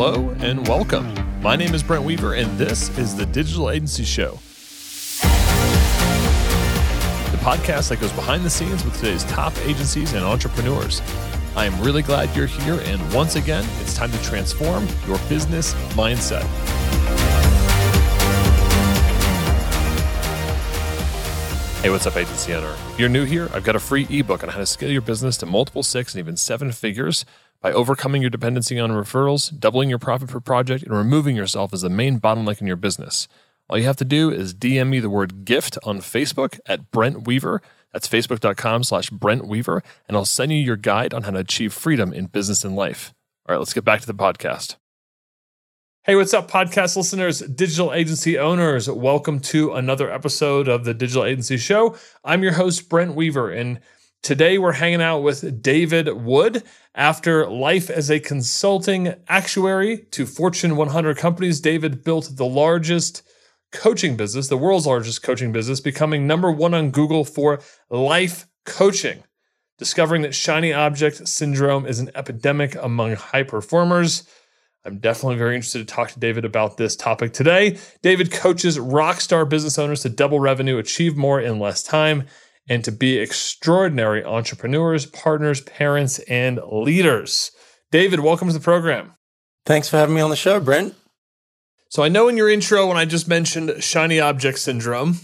Hello and welcome. My name is Brent Weaver, and this is the Digital Agency Show. The podcast that goes behind the scenes with today's top agencies and entrepreneurs. I am really glad you're here, and once again, it's time to transform your business mindset. Hey, what's up, agency owner? If you're new here, I've got a free ebook on how to scale your business to multiple six and even seven figures by overcoming your dependency on referrals, doubling your profit per project, and removing yourself as the main bottleneck in your business. All you have to do is DM me the word gift on Facebook at Brent Weaver. That's facebook.com slash Brent Weaver, and I'll send you your guide on how to achieve freedom in business and life. All right, let's get back to the podcast. Hey, what's up, podcast listeners, digital agency owners? Welcome to another episode of the Digital Agency Show. I'm your host, Brent Weaver, and today we're hanging out with David Wood. After life as a consulting actuary to Fortune 100 companies, David built the largest coaching business, the world's largest coaching business, becoming number one on Google for life coaching. Discovering that shiny object syndrome is an epidemic among high performers. I'm definitely very interested to talk to David about this topic today. David coaches rockstar business owners to double revenue, achieve more in less time, and to be extraordinary entrepreneurs, partners, parents, and leaders. David, welcome to the program. Thanks for having me on the show, Brent. So, I know in your intro, when I just mentioned shiny object syndrome,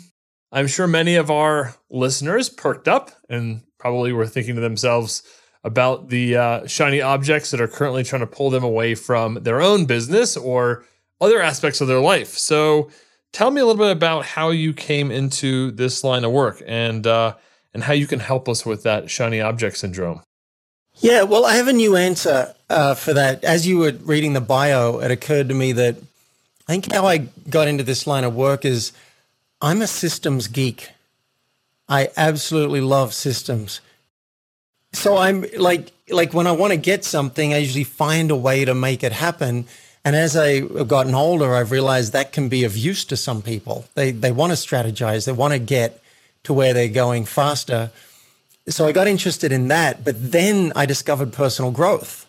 I'm sure many of our listeners perked up and probably were thinking to themselves, about the uh, shiny objects that are currently trying to pull them away from their own business or other aspects of their life. So, tell me a little bit about how you came into this line of work and uh, and how you can help us with that shiny object syndrome. Yeah, well, I have a new answer uh, for that. As you were reading the bio, it occurred to me that I think how I got into this line of work is I'm a systems geek. I absolutely love systems. So I'm like, like when I want to get something, I usually find a way to make it happen. And as I've gotten older, I've realized that can be of use to some people. They they want to strategize, they want to get to where they're going faster. So I got interested in that, but then I discovered personal growth.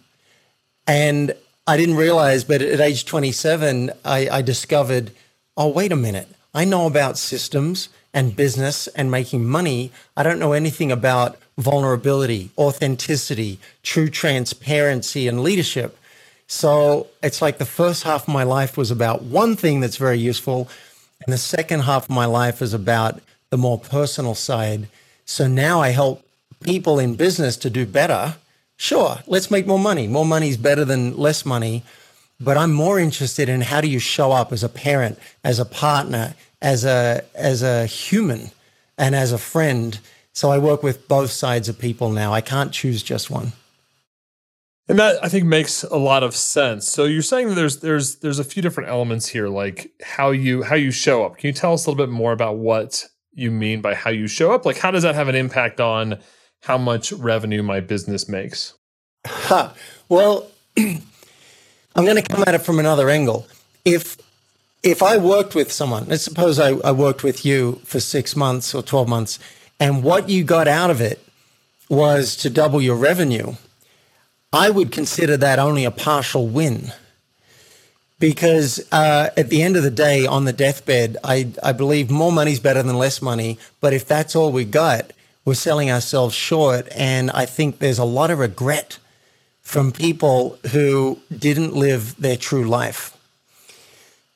And I didn't realize, but at age 27, I, I discovered, oh, wait a minute. I know about systems and business and making money. I don't know anything about vulnerability, authenticity, true transparency, and leadership. So it's like the first half of my life was about one thing that's very useful, and the second half of my life is about the more personal side. So now I help people in business to do better. Sure, let's make more money. More money is better than less money. But I'm more interested in how do you show up as a parent, as a partner, as a as a human, and as a friend so I work with both sides of people now. I can't choose just one. And that I think makes a lot of sense. So you're saying that there's there's there's a few different elements here, like how you how you show up. Can you tell us a little bit more about what you mean by how you show up? Like how does that have an impact on how much revenue my business makes? Huh. Well, I'm going to come at it from another angle. If if I worked with someone, let's suppose I, I worked with you for six months or 12 months, and what you got out of it was to double your revenue, I would consider that only a partial win. Because uh, at the end of the day, on the deathbed, I, I believe more money is better than less money. But if that's all we got, we're selling ourselves short. And I think there's a lot of regret from people who didn't live their true life.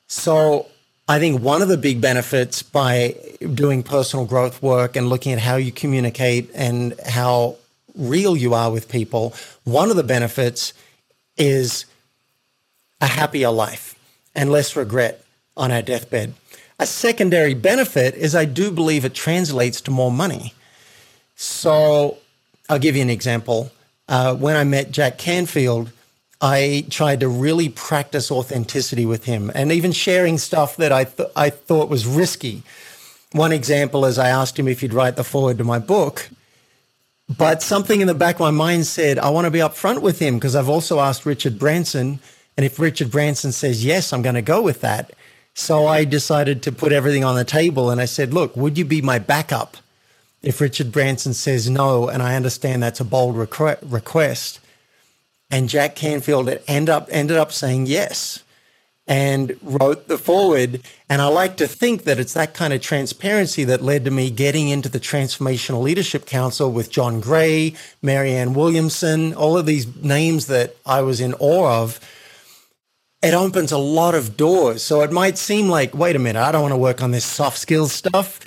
So I think one of the big benefits by doing personal growth work and looking at how you communicate and how real you are with people, one of the benefits is a happier life and less regret on our deathbed. A secondary benefit is I do believe it translates to more money. So I'll give you an example. Uh, when I met Jack Canfield, I tried to really practice authenticity with him and even sharing stuff that I, th- I thought was risky. One example is I asked him if he'd write the foreword to my book, but something in the back of my mind said, I want to be upfront with him because I've also asked Richard Branson. And if Richard Branson says yes, I'm going to go with that. So I decided to put everything on the table and I said, look, would you be my backup if Richard Branson says no? And I understand that's a bold request And Jack Canfield end up ended up saying yes and wrote the foreword. And I like to think that it's that kind of transparency that led to me getting into the Transformational Leadership Council with John Gray, Marianne Williamson, all of these names that I was in awe of. It opens a lot of doors. So it might seem like, wait a minute, I don't want to work on this soft skills stuff.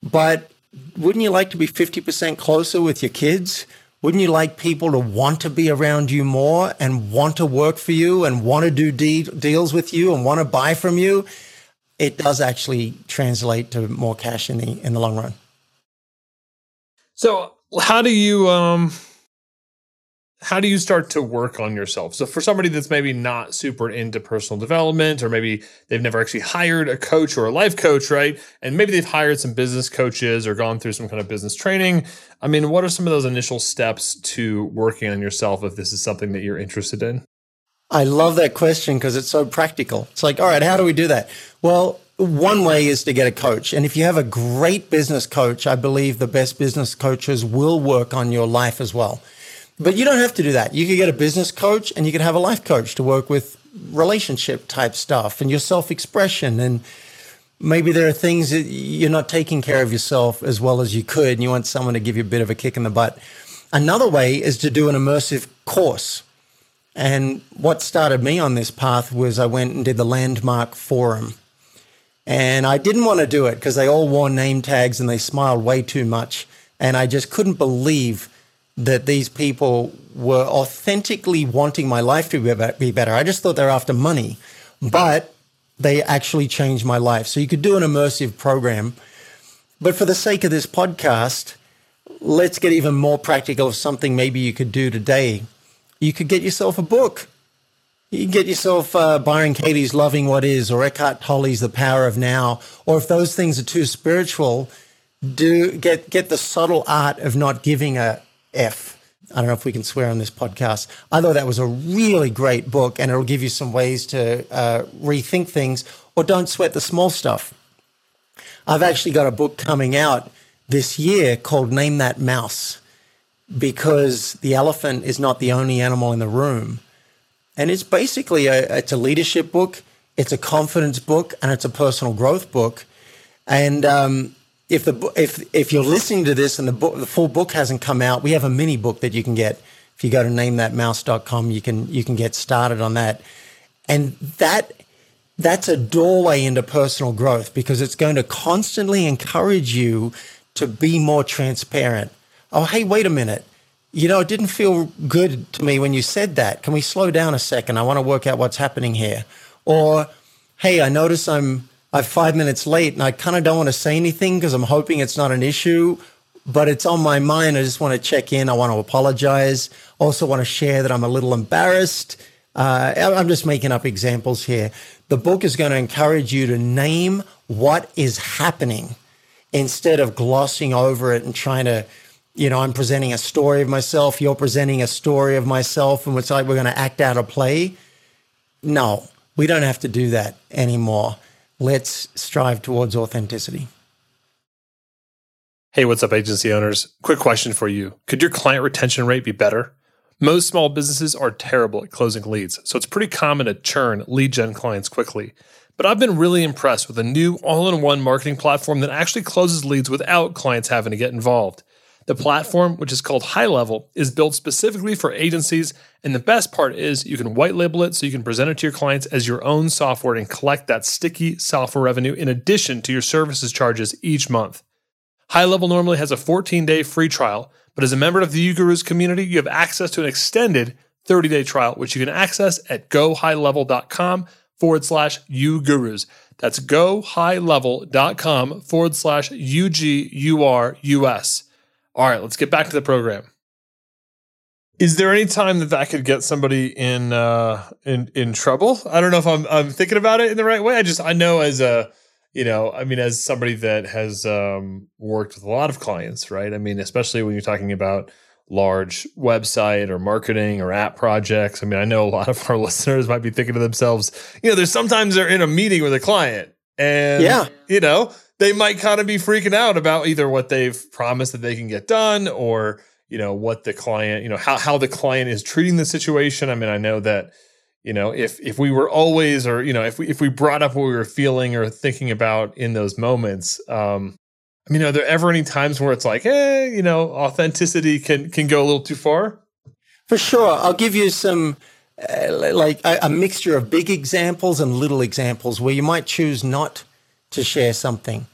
But wouldn't you like to be 50% closer with your kids? Wouldn't you like people to want to be around you more and want to work for you and want to do de- deals with you and want to buy from you? It does actually translate to more cash in the in the long run. So, how do you um how do you start to work on yourself? So for somebody that's maybe not super into personal development, or maybe they've never actually hired a coach or a life coach, right? And maybe they've hired some business coaches or gone through some kind of business training. I mean, what are some of those initial steps to working on yourself if this is something that you're interested in? I love that question because it's so practical. It's like, all right, how do we do that? Well, one way is to get a coach. And if you have a great business coach, I believe the best business coaches will work on your life as well. But you don't have to do that. You could get a business coach and you could have a life coach to work with relationship type stuff and your self expression. And maybe there are things that you're not taking care of yourself as well as you could. And you want someone to give you a bit of a kick in the butt. Another way is to do an immersive course. And what started me on this path was I went and did the Landmark Forum. And I didn't want to do it because they all wore name tags and they smiled way too much. And I just couldn't believe that these people were authentically wanting my life to be better. I just thought they were after money, but they actually changed my life. So you could do an immersive program. But for the sake of this podcast, let's get even more practical of something maybe you could do today. You could get yourself a book. You can get yourself uh, Byron Katie's Loving What Is or Eckhart Tolle's The Power of Now. Or if those things are too spiritual, do get get the subtle art of not giving a F. I don't know if we can swear on this podcast. I thought that was a really great book, and it'll give you some ways to uh, rethink things or don't sweat the small stuff. I've actually got a book coming out this year called Name That Mouse because the elephant is not the only animal in the room. And it's basically a, it's a leadership book, it's a confidence book, and it's a personal growth book. And um, if the if if you're listening to this and the book the full book hasn't come out, we have a mini book that you can get. If you go to namethatmouse.com, you can you can get started on that. And that that's a doorway into personal growth because it's going to constantly encourage you to be more transparent. Oh, hey, wait a minute. You know, it didn't feel good to me when you said that. Can we slow down a second? I want to work out what's happening here. Or, hey, I notice I'm I'm five minutes late and I kind of don't want to say anything because I'm hoping it's not an issue, but it's on my mind. I just want to check in. I want to apologize. Also, want to share that I'm a little embarrassed. Uh, I'm just making up examples here. The book is going to encourage you to name what is happening instead of glossing over it and trying to, you know, I'm presenting a story of myself, you're presenting a story of myself, and it's like we're going to act out a play. No, we don't have to do that anymore let's strive towards authenticity. Hey, what's up, agency owners? Quick question for you Could your client retention rate be better? Most small businesses are terrible at closing leads, so it's pretty common to churn lead gen clients quickly. But I've been really impressed with a new all in one marketing platform that actually closes leads without clients having to get involved. The platform, which is called High Level, is built specifically for agencies. And the best part is you can white label it so you can present it to your clients as your own software and collect that sticky software revenue in addition to your services charges each month. High Level normally has a 14 day free trial, but as a member of the UGurus community, you have access to an extended 30 day trial, which you can access at gohighlevel.com forward slash UGurus. That's gohighlevel.com forward slash U G U R U S. All right, let's get back to the program. Is there any time that that could get somebody in uh, in in trouble? I don't know if I'm I'm thinking about it in the right way. I just I know as a you know I mean as somebody that has um, worked with a lot of clients, right? I mean, especially when you're talking about large website or marketing or app projects. I mean, I know a lot of our listeners might be thinking to themselves, you know, there's sometimes they're in a meeting with a client and yeah. you know they might kind of be freaking out about either what they've promised that they can get done or you know what the client you know how how the client is treating the situation. I mean i know that you know if if we were always or you know if we if we brought up what we were feeling or thinking about in those moments um i mean are there ever any times where it's like hey, you know authenticity can can go a little too far? For sure. I'll give you some uh, like a, a mixture of big examples and little examples where you might choose not to share something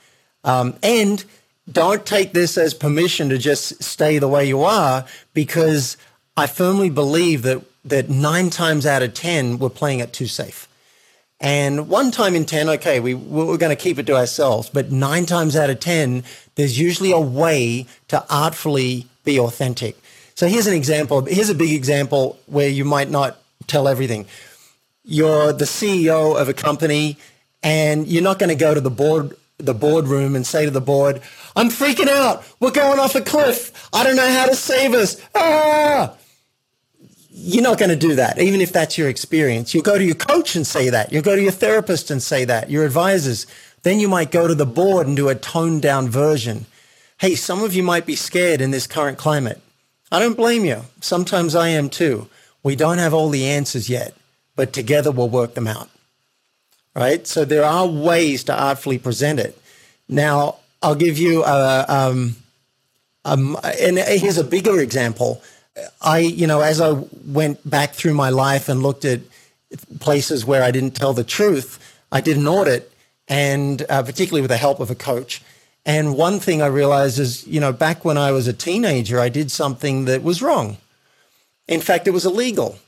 um, and don't take this as permission to just stay the way you are because I firmly believe that that nine times out of ten we're playing it too safe. And one time in 10, okay, we, we're going to keep it to ourselves. But nine times out of 10, there's usually a way to artfully be authentic. So here's an example. Here's a big example where you might not tell everything. You're the CEO of a company and you're not going to go to the board the boardroom and say to the board, I'm freaking out. We're going off a cliff. I don't know how to save us. Ah! You're not going to do that, even if that's your experience. You'll go to your coach and say that. You'll go to your therapist and say that, your advisors. Then you might go to the board and do a toned down version. Hey, some of you might be scared in this current climate. I don't blame you. Sometimes I am too. We don't have all the answers yet, but together we'll work them out right? So there are ways to artfully present it. Now, I'll give you a, um, um, and here's a bigger example. I, you know, as I went back through my life and looked at places where I didn't tell the truth, I did an audit, and uh, particularly with the help of a coach. And one thing I realized is, you know, back when I was a teenager, I did something that was wrong. In fact, it was illegal.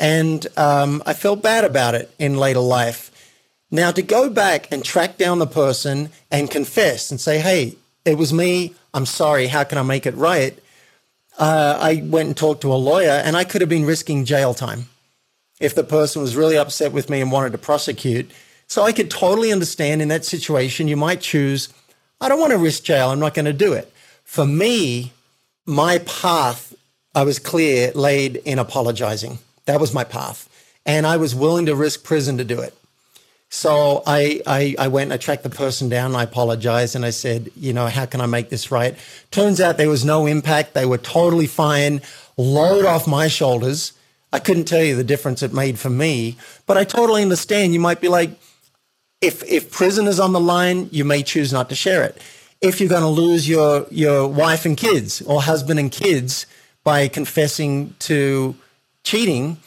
And um, I felt bad about it in later life. Now, to go back and track down the person and confess and say, hey, it was me. I'm sorry. How can I make it right? Uh, I went and talked to a lawyer, and I could have been risking jail time if the person was really upset with me and wanted to prosecute. So I could totally understand in that situation, you might choose, I don't want to risk jail. I'm not going to do it. For me, my path, I was clear, laid in apologizing. That was my path. And I was willing to risk prison to do it. So I, I, I went, and I tracked the person down, I apologized, and I said, you know, how can I make this right? Turns out there was no impact. They were totally fine. Load off my shoulders. I couldn't tell you the difference it made for me, but I totally understand. You might be like, if if prison is on the line, you may choose not to share it. If you're going to lose your your wife and kids or husband and kids by confessing to cheating,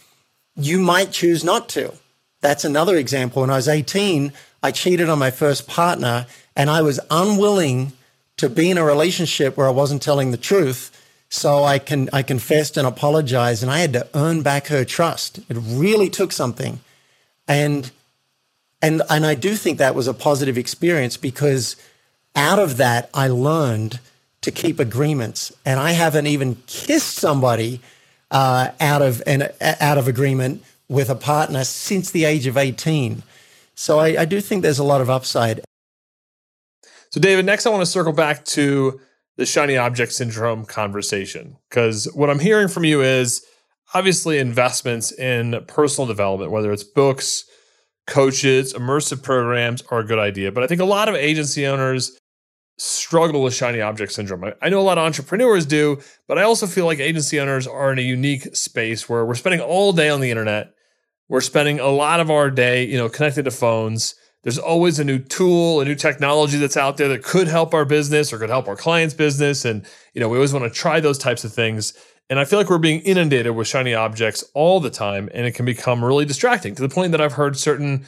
you might choose not to that's another example. When I was 18, I cheated on my first partner and I was unwilling to be in a relationship where I wasn't telling the truth. So I can I confessed and apologized and I had to earn back her trust. It really took something. And and and I do think that was a positive experience because out of that I learned to keep agreements. And I haven't even kissed somebody uh, out of an out of agreement with a partner since the age of 18. So I, I do think there's a lot of upside. So, David, next I want to circle back to the shiny object syndrome conversation because what I'm hearing from you is obviously investments in personal development, whether it's books, coaches, immersive programs, are a good idea. But I think a lot of agency owners struggle with shiny object syndrome. I know a lot of entrepreneurs do, but I also feel like agency owners are in a unique space where we're spending all day on the internet we're spending a lot of our day, you know, connected to phones. There's always a new tool, a new technology that's out there that could help our business or could help our client's business. And, you know, we always want to try those types of things. And I feel like we're being inundated with shiny objects all the time, and it can become really distracting to the point that I've heard certain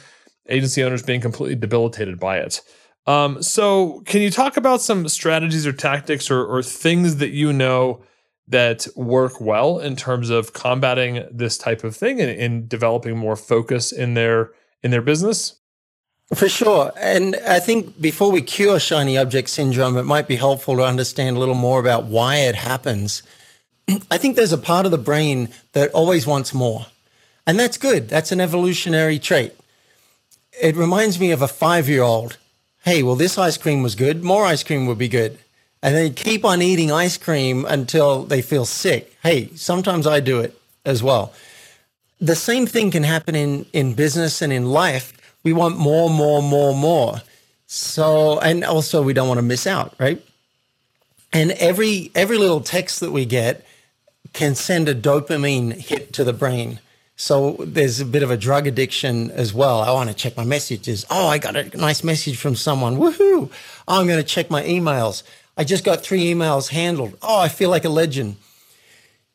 agency owners being completely debilitated by it. Um, so, can you talk about some strategies or tactics or, or things that you know that work well in terms of combating this type of thing and, in developing more focus in their in their business? For sure. And I think before we cure shiny object syndrome, it might be helpful to understand a little more about why it happens. I think there's a part of the brain that always wants more. And that's good. That's an evolutionary trait. It reminds me of a five year old. Hey, well, this ice cream was good. More ice cream would be good and they keep on eating ice cream until they feel sick. Hey, sometimes I do it as well. The same thing can happen in, in business and in life. We want more, more, more, more. So, and also we don't want to miss out, right? And every every little text that we get can send a dopamine hit to the brain. So there's a bit of a drug addiction as well. I want to check my messages. Oh, I got a nice message from someone. Woohoo. Oh, I'm going to check my emails. I just got three emails handled. Oh, I feel like a legend.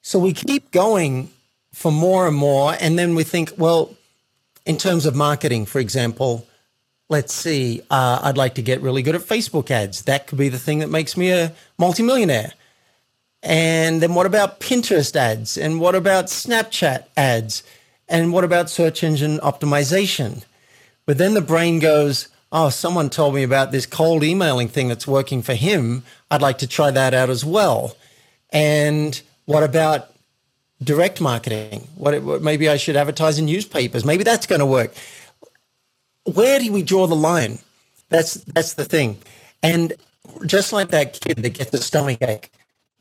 So we keep going for more and more. And then we think, well, in terms of marketing, for example, let's see, uh, I'd like to get really good at Facebook ads. That could be the thing that makes me a multimillionaire. And then what about Pinterest ads? And what about Snapchat ads? And what about search engine optimization? But then the brain goes, oh, someone told me about this cold emailing thing that's working for him. I'd like to try that out as well. And what about direct marketing? What, what maybe I should advertise in newspapers. Maybe that's going to work. Where do we draw the line? That's that's the thing. And just like that kid that gets a stomach ache,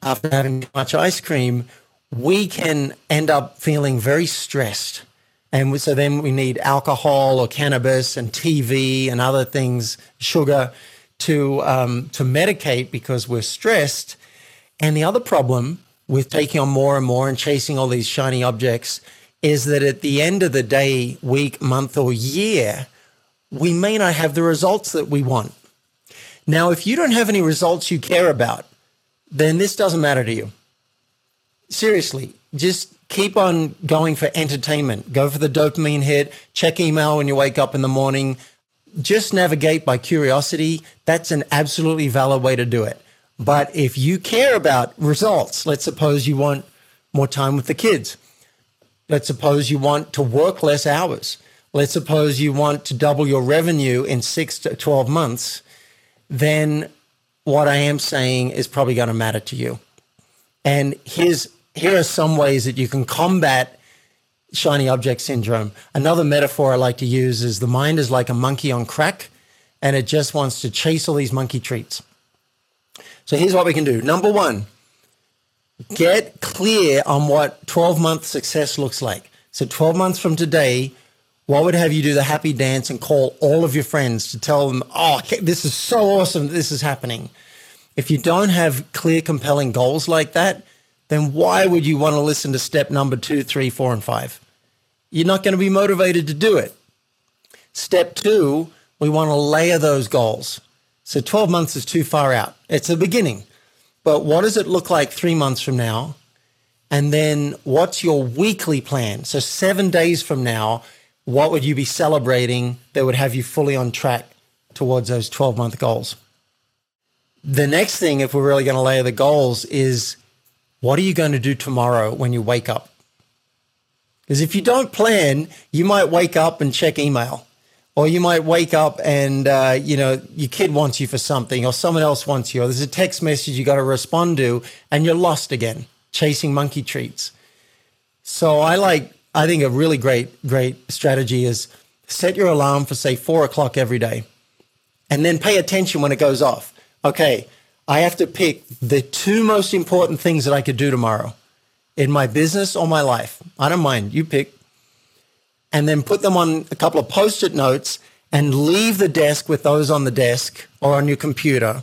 after having too much ice cream, we can end up feeling very stressed. And so then we need alcohol or cannabis and TV and other things, sugar, to um, to medicate because we're stressed. And the other problem with taking on more and more and chasing all these shiny objects is that at the end of the day, week, month, or year, we may not have the results that we want. Now, if you don't have any results you care about, then this doesn't matter to you. Seriously, just keep on going for entertainment. Go for the dopamine hit, check email when you wake up in the morning. Just navigate by curiosity. That's an absolutely valid way to do it. But if you care about results, let's suppose you want more time with the kids. Let's suppose you want to work less hours. Let's suppose you want to double your revenue in six to 12 months. Then what I am saying is probably going to matter to you. And here's here are some ways that you can combat shiny object syndrome. Another metaphor I like to use is the mind is like a monkey on crack and it just wants to chase all these monkey treats. So here's what we can do. Number 1, get clear on what 12 month success looks like. So 12 months from today, what would have you do the happy dance and call all of your friends to tell them, oh, this is so awesome that this is happening? If you don't have clear, compelling goals like that, then why would you want to listen to step number two, three, four, and five? You're not going to be motivated to do it. Step two, we want to layer those goals. So 12 months is too far out. It's a beginning. But what does it look like three months from now? And then what's your weekly plan? So seven days from now, what would you be celebrating that would have you fully on track towards those 12 month goals? The next thing, if we're really going to layer the goals, is what are you going to do tomorrow when you wake up? Because if you don't plan, you might wake up and check email, or you might wake up and uh, you know your kid wants you for something, or someone else wants you, or there's a text message you got to respond to, and you're lost again, chasing monkey treats. So I like I think a really great, great strategy is set your alarm for say four o'clock every day and then pay attention when it goes off. Okay, I have to pick the two most important things that I could do tomorrow in my business or my life. I don't mind, you pick. And then put them on a couple of post it notes and leave the desk with those on the desk or on your computer.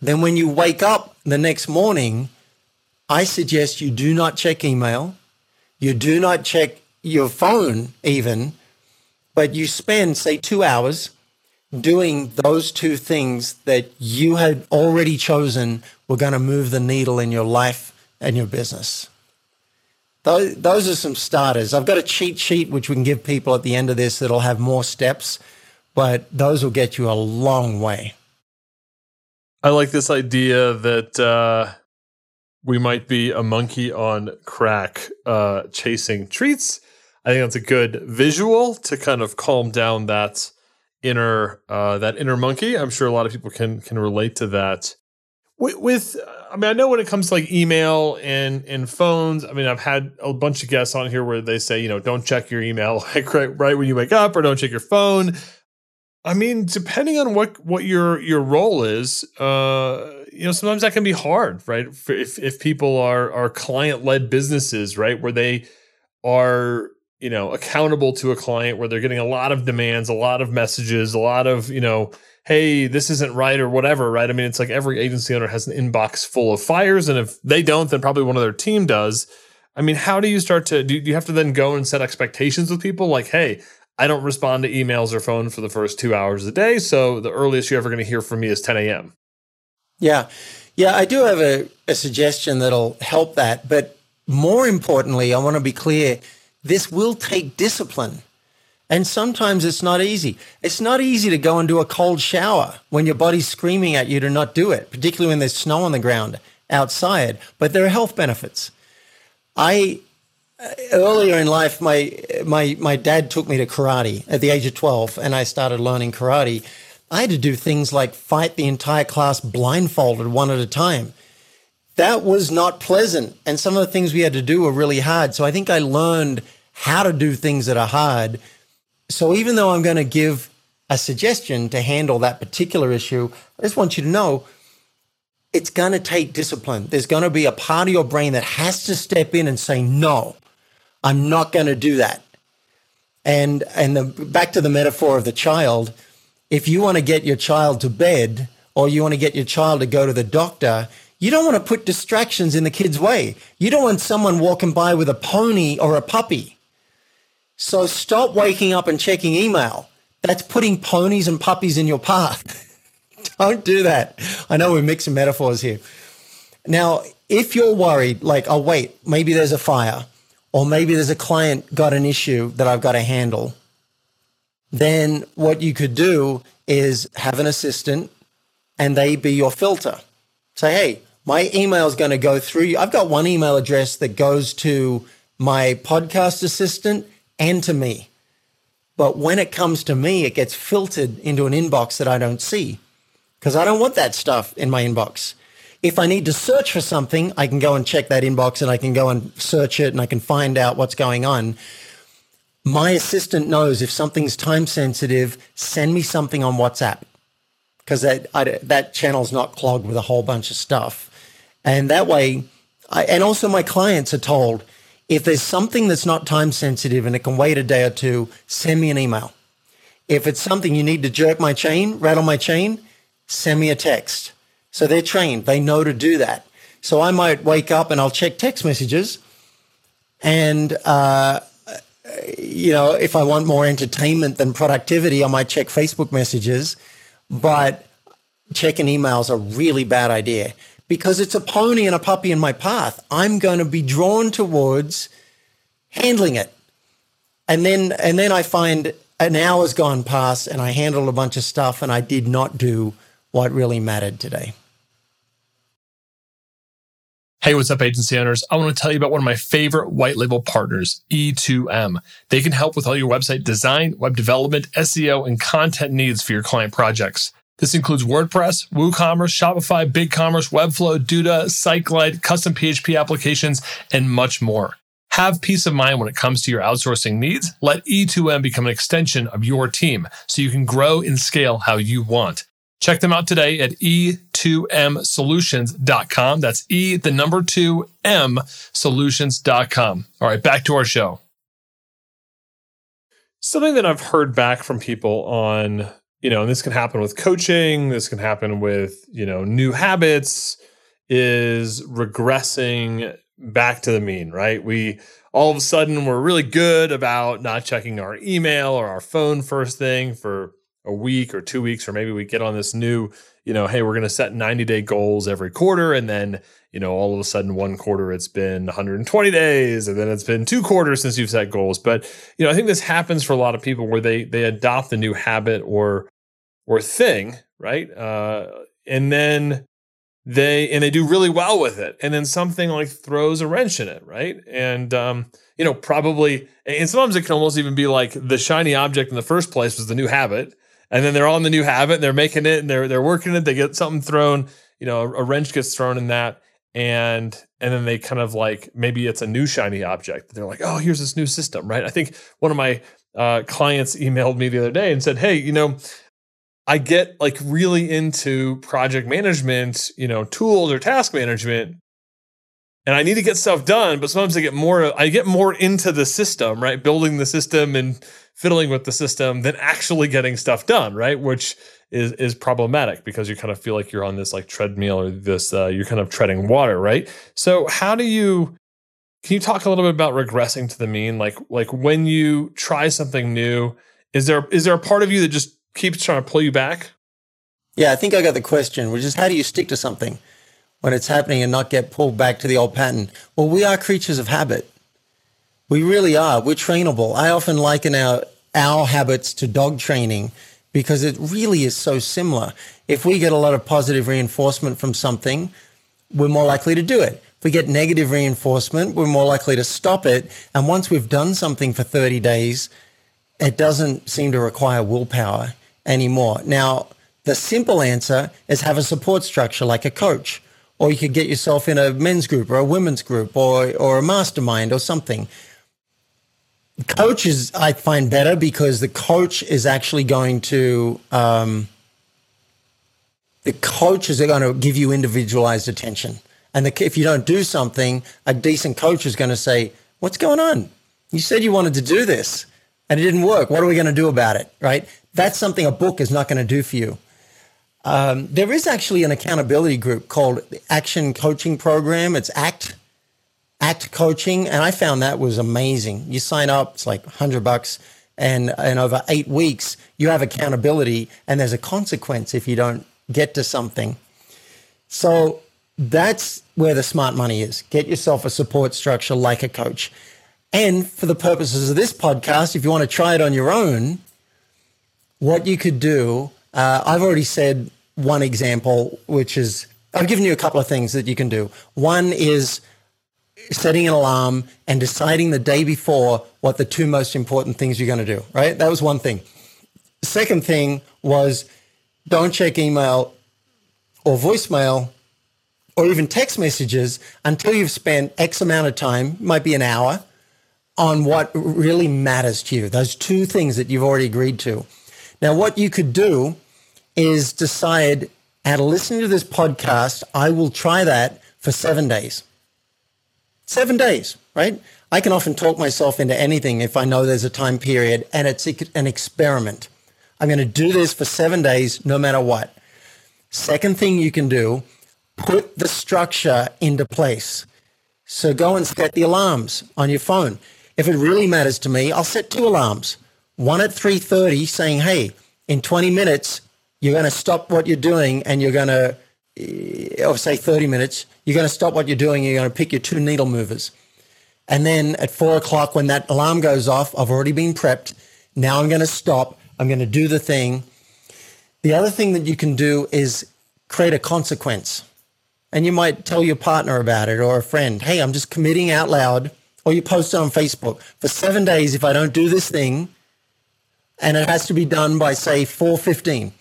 Then when you wake up the next morning, I suggest you do not check email you do not check your phone even, but you spend, say, two hours doing those two things that you had already chosen were going to move the needle in your life and your business. Those, are some starters. I've got a cheat sheet which we can give people at the end of this that'll have more steps, but those will get you a long way. I like this idea that uh, we might be a monkey on crack uh, chasing treats. I think that's a good visual to kind of calm down that inner uh, that inner monkey. I'm sure a lot of people can can relate to that. With, with I mean, I know when it comes to like email and and phones. I mean, I've had a bunch of guests on here where they say, you know, don't check your email like right, right when you wake up, or don't check your phone. I mean, depending on what what your your role is, uh, you know, sometimes that can be hard, right? If if people are are client led businesses, right, where they are you know accountable to a client, where they're getting a lot of demands, a lot of messages, a lot of you know hey, this isn't right or whatever, right? I mean, it's like every agency owner has an inbox full of fires. And if they don't, then probably one of their team does. I mean, how do you start to do you have to then go and set expectations with people like, hey, I don't respond to emails or phone for the first two hours a day. So the earliest you're ever going to hear from me is 10 a.m. Yeah. Yeah, I do have a, a suggestion that'll help that. But more importantly, I want to be clear this will take discipline. And sometimes it's not easy. It's not easy to go and do a cold shower when your body's screaming at you to not do it, particularly when there's snow on the ground outside. But there are health benefits. I earlier in life, my my my dad took me to karate at the age of twelve, and I started learning karate. I had to do things like fight the entire class blindfolded, one at a time. That was not pleasant, and some of the things we had to do were really hard. So I think I learned how to do things that are hard. So even though I'm going to give a suggestion to handle that particular issue, I just want you to know it's going to take discipline. There's going to be a part of your brain that has to step in and say, no, I'm not going to do that. And, and the, back to the metaphor of the child, if you want to get your child to bed or you want to get your child to go to the doctor, you don't want to put distractions in the kid's way. You don't want someone walking by with a pony or a puppy. So stop waking up and checking email. That's putting ponies and puppies in your path. don't do that. I know we're mixing metaphors here. Now, if you're worried, like, oh, wait, maybe there's a fire, or maybe there's a client got an issue that I've got to handle, then what you could do is have an assistant and they be your filter. Say, hey, my email is going to go through you. I've got one email address that goes to my podcast assistant and to me. But when it comes to me, it gets filtered into an inbox that I don't see because I don't want that stuff in my inbox. If I need to search for something, I can go and check that inbox and I can go and search it and I can find out what's going on. My assistant knows if something's time sensitive, send me something on WhatsApp because that that channel's not clogged with a whole bunch of stuff. And that way, I, and also my clients are told if there's something that's not time sensitive and it can wait a day or two, send me an email. If it's something you need to jerk my chain, rattle my chain, send me a text. So they're trained, they know to do that. So I might wake up and I'll check text messages. And, uh, you know, if I want more entertainment than productivity, I might check Facebook messages. But checking emails a really bad idea because it's a pony and a puppy in my path. I'm going to be drawn towards handling it. And then, and then I find an hour's gone past and I handled a bunch of stuff and I did not do what really mattered today. Hey, what's up, agency owners? I want to tell you about one of my favorite white label partners, E2M. They can help with all your website design, web development, SEO, and content needs for your client projects. This includes WordPress, WooCommerce, Shopify, BigCommerce, Webflow, Duda, SiteGlide, custom PHP applications, and much more. Have peace of mind when it comes to your outsourcing needs. Let E2M become an extension of your team so you can grow and scale how you want. Check them out today at e2msolutions.com. That's E, the number two M solutions.com. All right, back to our show. Something that I've heard back from people on, you know, and this can happen with coaching, this can happen with, you know, new habits, is regressing back to the mean, right? We all of a sudden we're really good about not checking our email or our phone first thing for a week or two weeks, or maybe we get on this new, you know, hey, we're going to set 90 day goals every quarter. And then, you know, all of a sudden one quarter it's been 120 days and then it's been two quarters since you've set goals. But, you know, I think this happens for a lot of people where they, they adopt a new habit or, or thing, right? Uh, and then they, and they do really well with it. And then something like throws a wrench in it, right? And, um, you know, probably, and sometimes it can almost even be like the shiny object in the first place was the new habit and then they're on the new habit and they're making it and they're they're working it. They get something thrown, you know, a, a wrench gets thrown in that, and and then they kind of like maybe it's a new shiny object. They're like, oh, here's this new system, right? I think one of my uh, clients emailed me the other day and said, hey, you know. I get like really into project management, you know, tools or task management, and I need to get stuff done, but sometimes I get more I get more into the system, right? Building the system and fiddling with the system than actually getting stuff done, right? Which is is problematic because you kind of feel like you're on this like treadmill or this uh, you're kind of treading water, right? So how do you can you talk a little bit about regressing to the mean? Like like when you try something new, is there is there a part of you that just keeps trying to pull you back? Yeah, I think I got the question, which is how do you stick to something when it's happening and not get pulled back to the old pattern? Well, we are creatures of habit. We really are. We're trainable. I often liken our our habits to dog training because it really is so similar. If we get a lot of positive reinforcement from something, we're more likely to do it. If we get negative reinforcement, we're more likely to stop it. And once we've done something for 30 days, it doesn't seem to require willpower anymore. Now, the simple answer is have a support structure like a coach, or you could get yourself in a men's group or a women's group or, or a mastermind or something. Coaches, I find better because the coach is actually going to, um, the coaches are going to give you individualized attention. And the, if you don't do something, a decent coach is going to say, What's going on? You said you wanted to do this and it didn't work. What are we going to do about it? Right? That's something a book is not going to do for you. Um, there is actually an accountability group called the Action Coaching Program. It's ACT, ACT Coaching, and I found that was amazing. You sign up, it's like 100 bucks, and, and over eight weeks, you have accountability, and there's a consequence if you don't get to something. So that's where the smart money is. Get yourself a support structure like a coach. And for the purposes of this podcast, if you want to try it on your own, what you could do, uh, I've already said one example, which is I've given you a couple of things that you can do. One is setting an alarm and deciding the day before what the two most important things you're going to do, right? That was one thing. Second thing was don't check email or voicemail or even text messages until you've spent X amount of time, might be an hour, on what really matters to you. Those two things that you've already agreed to. Now, what you could do is decide, out of listening to this podcast, I will try that for seven days. Seven days, right? I can often talk myself into anything if I know there's a time period and it's an experiment. I'm going to do this for seven days, no matter what. Second thing you can do put the structure into place. So go and set the alarms on your phone. If it really matters to me, I'll set two alarms. One at 3:30 saying, "Hey, in 20 minutes, you're going to stop what you're doing and you're going to Eh, or say 30 minutes, you're going to stop what you're doing, you're going to pick your two needle movers. And then at four o'clock, when that alarm goes off, I've already been prepped. Now I'm going to stop. I'm going to do the thing. The other thing that you can do is create a consequence and you might tell your partner about it or a friend, hey, I'm just committing out loud, or you post it on Facebook for seven days. If I don't do this thing, and it has to be done by say 4:15.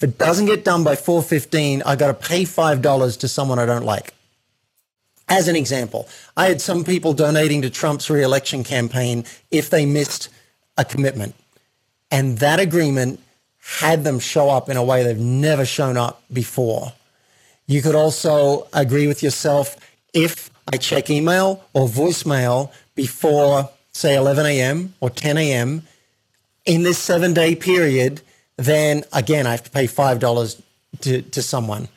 If it doesn't get done by 4:15, I got to pay five dollars to someone I don't like. As an example, I had some people donating to Trump's re-election campaign if they missed a commitment, and that agreement had them show up in a way they've never shown up before. You could also agree with yourself if I check email or voicemail before, say, 11 a.m. or 10 a.m. in this seven day period, then again, I have to pay $5 to, to someone.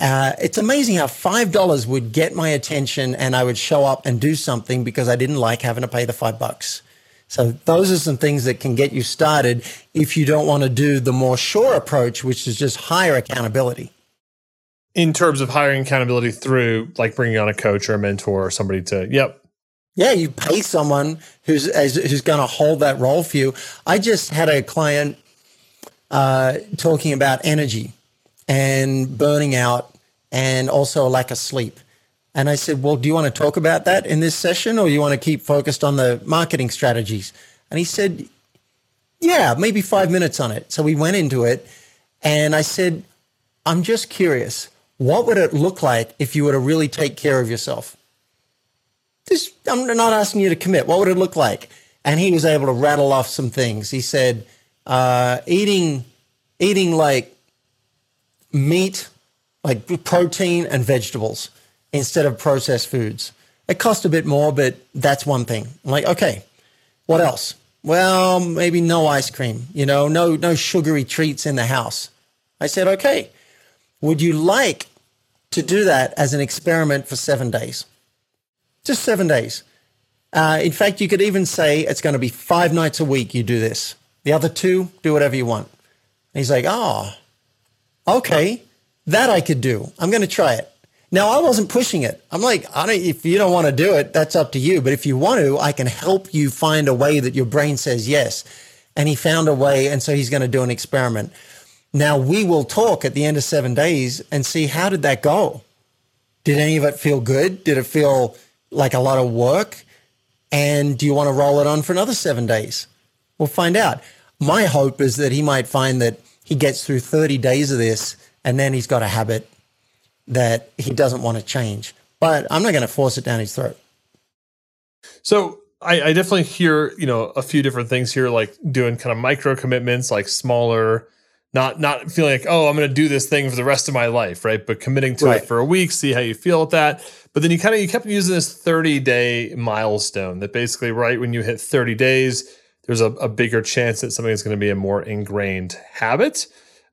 Uh, it's amazing how $5 would get my attention and I would show up and do something because I didn't like having to pay the five bucks. So those are some things that can get you started if you don't want to do the more sure approach, which is just higher accountability in terms of hiring accountability through like bringing on a coach or a mentor or somebody to yep yeah you pay someone who's who's going to hold that role for you i just had a client uh, talking about energy and burning out and also a lack of sleep and i said well do you want to talk about that in this session or you want to keep focused on the marketing strategies and he said yeah maybe five minutes on it so we went into it and i said i'm just curious what would it look like if you were to really take care of yourself? This, I'm not asking you to commit. What would it look like? And he was able to rattle off some things. He said, uh, eating, eating like meat, like protein and vegetables instead of processed foods. It costs a bit more, but that's one thing. I'm like, okay, what else? Well, maybe no ice cream, you know, no, no sugary treats in the house. I said, okay, would you like to do that as an experiment for seven days? Just seven days. Uh, in fact, you could even say it's going to be five nights a week you do this. The other two, do whatever you want. And he's like, oh, okay, that I could do. I'm going to try it. Now, I wasn't pushing it. I'm like, I don't, if you don't want to do it, that's up to you. But if you want to, I can help you find a way that your brain says yes. And he found a way. And so he's going to do an experiment. Now we will talk at the end of seven days and see how did that go? Did any of it feel good? Did it feel like a lot of work? And do you want to roll it on for another seven days? We'll find out. My hope is that he might find that he gets through 30 days of this and then he's got a habit that he doesn't want to change. But I'm not going to force it down his throat. So I, I, definitely hear, you know, a few different things here, like doing kind of micro commitments, like smaller, not not feeling like, oh, I'm going to do this thing for the rest of my life, right? But committing to right. it for a week, see how you feel with that. But then you kind of you kept using this 30 day milestone that basically, right when you hit 30 days, there's a, a bigger chance that something is going to be a more ingrained habit.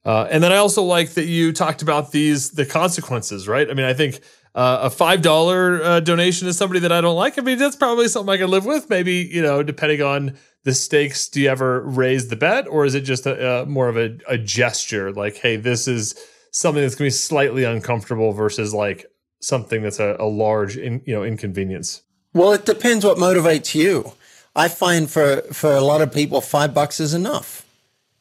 Uh, and then I also like that you talked about these the consequences, right? I mean, I think uh, a five dollar uh, donation to somebody that I don't like. I mean, that's probably something I can live with. Maybe you know, depending on the stakes. Do you ever raise the bet, or is it just a, a more of a, a gesture? Like, hey, this is something that's going to be slightly uncomfortable versus like something that's a, a large, in, you know, inconvenience. Well, it depends what motivates you. I find for for a lot of people, five bucks is enough.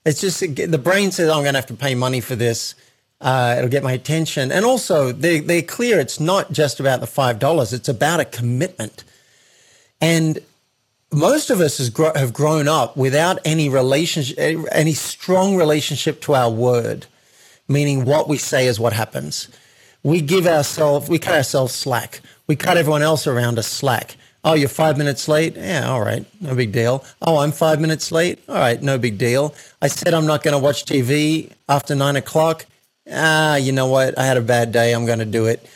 It's just the brain says, oh, "I'm going to have to pay money for this." Uh, it'll get my attention, and also they they're clear. It's not just about the five dollars; it's about a commitment. And most of us have grown up without any relationship, any strong relationship to our word, meaning what we say is what happens. We give ourselves, we cut ourselves slack. We cut everyone else around us slack. Oh, you're five minutes late? Yeah, all right, no big deal. Oh, I'm five minutes late? All right, no big deal. I said I'm not going to watch TV after nine o'clock. Ah, you know what? I had a bad day. I'm going to do it.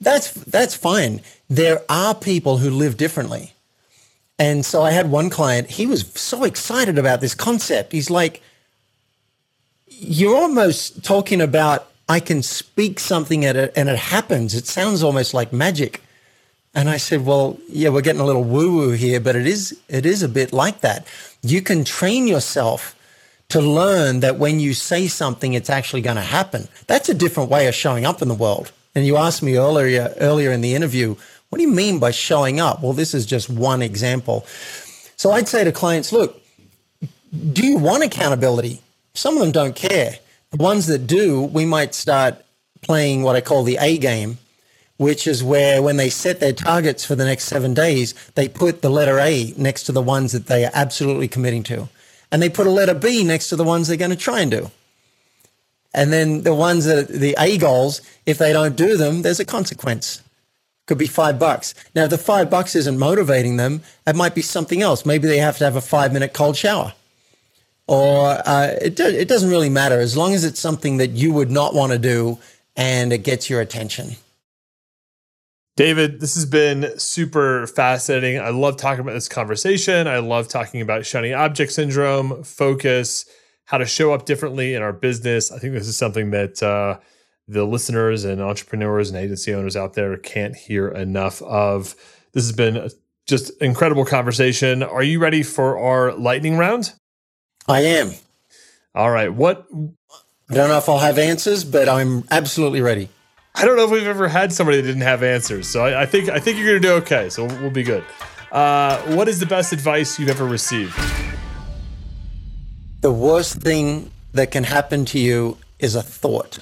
That's that's fine. There are people who live differently. And so I had one client, he was so excited about this concept. He's like, You're almost talking about I can speak something and it, and it happens. It sounds almost like magic. And I said, well, yeah, we're getting a little woo woo here, but it is, it is a bit like that. You can train yourself to learn that when you say something, it's actually going to happen. That's a different way of showing up in the world. And you asked me earlier, earlier in the interview, what do you mean by showing up? Well, this is just one example. So I'd say to clients, look, do you want accountability? Some of them don't care. The ones that do, we might start playing what I call the A game, which is where when they set their targets for the next seven days, they put the letter A next to the ones that they are absolutely committing to. And they put a letter B next to the ones they're going to try and do. And then the ones that the A goals, if they don't do them, there's a consequence. Could be five bucks. Now, if the five bucks isn't motivating them, it might be something else. Maybe they have to have a five minute cold shower. Or uh, it, do, it doesn't really matter as long as it's something that you would not want to do and it gets your attention. David, this has been super fascinating. I love talking about this conversation. I love talking about shiny object syndrome, focus, how to show up differently in our business. I think this is something that uh, the listeners and entrepreneurs and agency owners out there can't hear enough of. This has been a, just incredible conversation. Are you ready for our lightning round? I am. All right. What? I don't know if I'll have answers, but I'm absolutely ready. I don't know if we've ever had somebody that didn't have answers, so I, I think I think you're going to do okay. So we'll, we'll be good. Uh, what is the best advice you've ever received? The worst thing that can happen to you is a thought.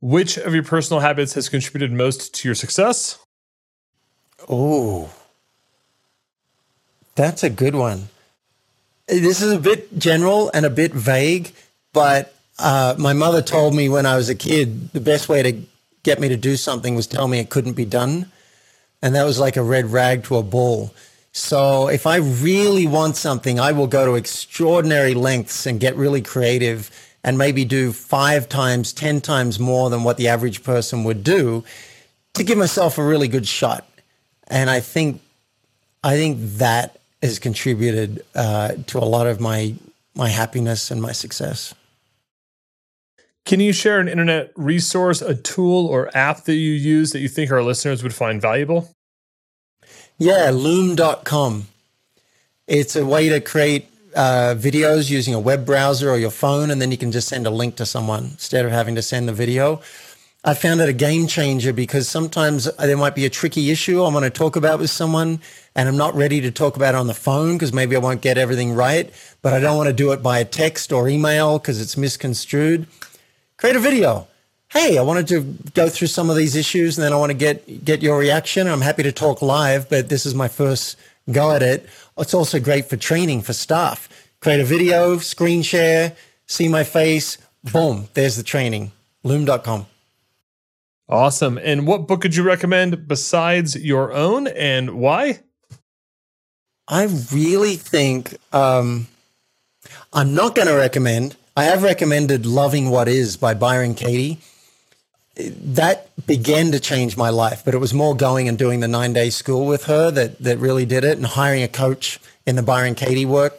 Which of your personal habits has contributed most to your success? Oh, that's a good one. This is a bit general and a bit vague, but uh, my mother told me when I was a kid the best way to get me to do something was tell me it couldn't be done. And that was like a red rag to a bull. So if I really want something, I will go to extraordinary lengths and get really creative and maybe do five times, 10 times more than what the average person would do to give myself a really good shot. And I think, I think that has contributed uh, to a lot of my my happiness and my success. Can you share an internet resource, a tool or app that you use that you think our listeners would find valuable? Yeah, loom.com. It's a way to create uh, videos using a web browser or your phone, and then you can just send a link to someone instead of having to send the video. I found it a game changer because sometimes there might be a tricky issue I want to talk about with someone, and I'm not ready to talk about it on the phone because maybe I won't get everything right, but I don't want to do it by a text or email because it's misconstrued. Create a video. Hey, I wanted to go through some of these issues and then I want to get get your reaction. I'm happy to talk live, but this is my first go at it. It's also great for training for staff. Create a video, screen share, see my face, boom, there's the training. Loom.com. Awesome. And what book could you recommend besides your own and why? I really think um, I'm not going to recommend. I have recommended Loving What Is by Byron Katie. That began to change my life, but it was more going and doing the nine day school with her that, that really did it and hiring a coach in the Byron Katie work.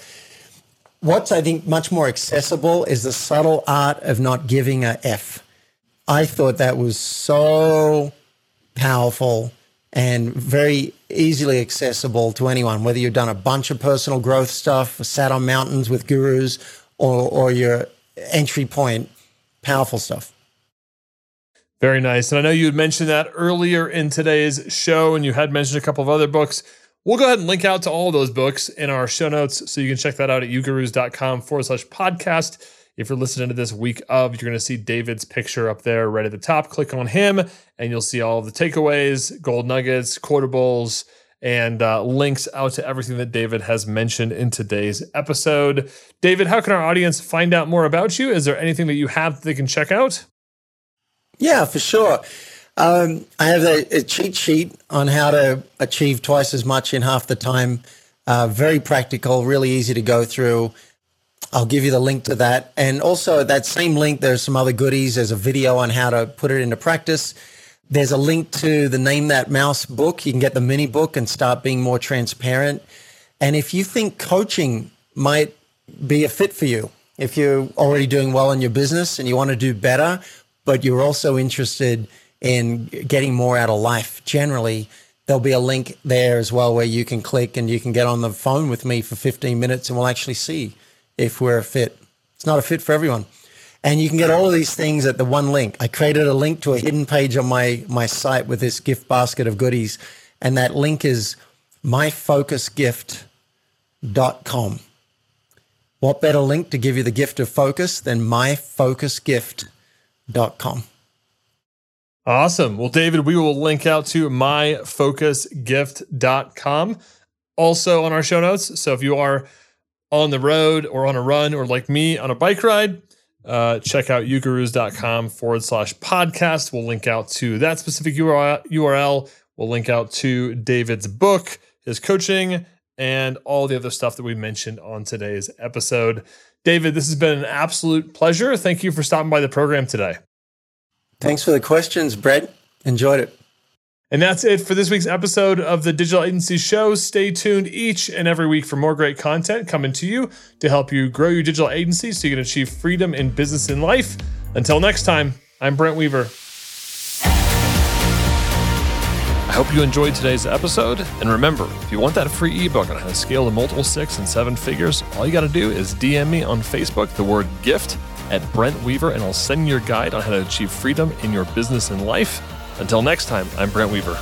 What's, I think, much more accessible is the subtle art of not giving a F. I thought that was so powerful and very easily accessible to anyone, whether you've done a bunch of personal growth stuff, sat on mountains with gurus, or, or your entry point, powerful stuff. Very nice. And I know you had mentioned that earlier in today's show, and you had mentioned a couple of other books. We'll go ahead and link out to all those books in our show notes. So you can check that out at ugurus.com forward slash podcast. If you're listening to this week of, you're going to see David's picture up there right at the top. Click on him, and you'll see all of the takeaways, gold nuggets, quotables, and uh, links out to everything that David has mentioned in today's episode. David, how can our audience find out more about you? Is there anything that you have that they can check out? Yeah, for sure. Um, I have a, a, cheat sheet on how to achieve twice as much in half the time. Uh, very practical, really easy to go through. I'll give you the link to that. And also, at that same link, there's some other goodies. There's a video on how to put it into practice. There's a link to the Name That Mouse book. You can get the mini book and start being more transparent. And if you think coaching might be a fit for you, if you're already doing well in your business and you want to do better, but you're also interested in getting more out of life generally, there'll be a link there as well where you can click and you can get on the phone with me for 15 minutes and we'll actually see if we're a fit. It's not a fit for everyone. And you can get all of these things at the one link. I created a link to a hidden page on my, my site with this gift basket of goodies. And that link is myfocusgift.com. What better link to give you the gift of focus than myfocusgift.com? Awesome. Well, David, we will link out to myfocusgift.com also on our show notes. So if you are on the road or on a run or like me on a bike ride, uh, check out ugurus.com forward slash podcast. We'll link out to that specific URL. We'll link out to David's book, his coaching, and all the other stuff that we mentioned on today's episode. David, this has been an absolute pleasure. Thank you for stopping by the program today. Thanks for the questions, Brent. Enjoyed it. And that's it for this week's episode of the Digital Agency Show. Stay tuned each and every week for more great content coming to you to help you grow your digital agency so you can achieve freedom in business and life. Until next time, I'm Brent Weaver. I hope you enjoyed today's episode. And remember, if you want that free ebook on how to scale to multiple six and seven figures, all you got to do is DM me on Facebook the word gift at Brent Weaver, and I'll send you your guide on how to achieve freedom in your business and life. Until next time, I'm Brent Weaver.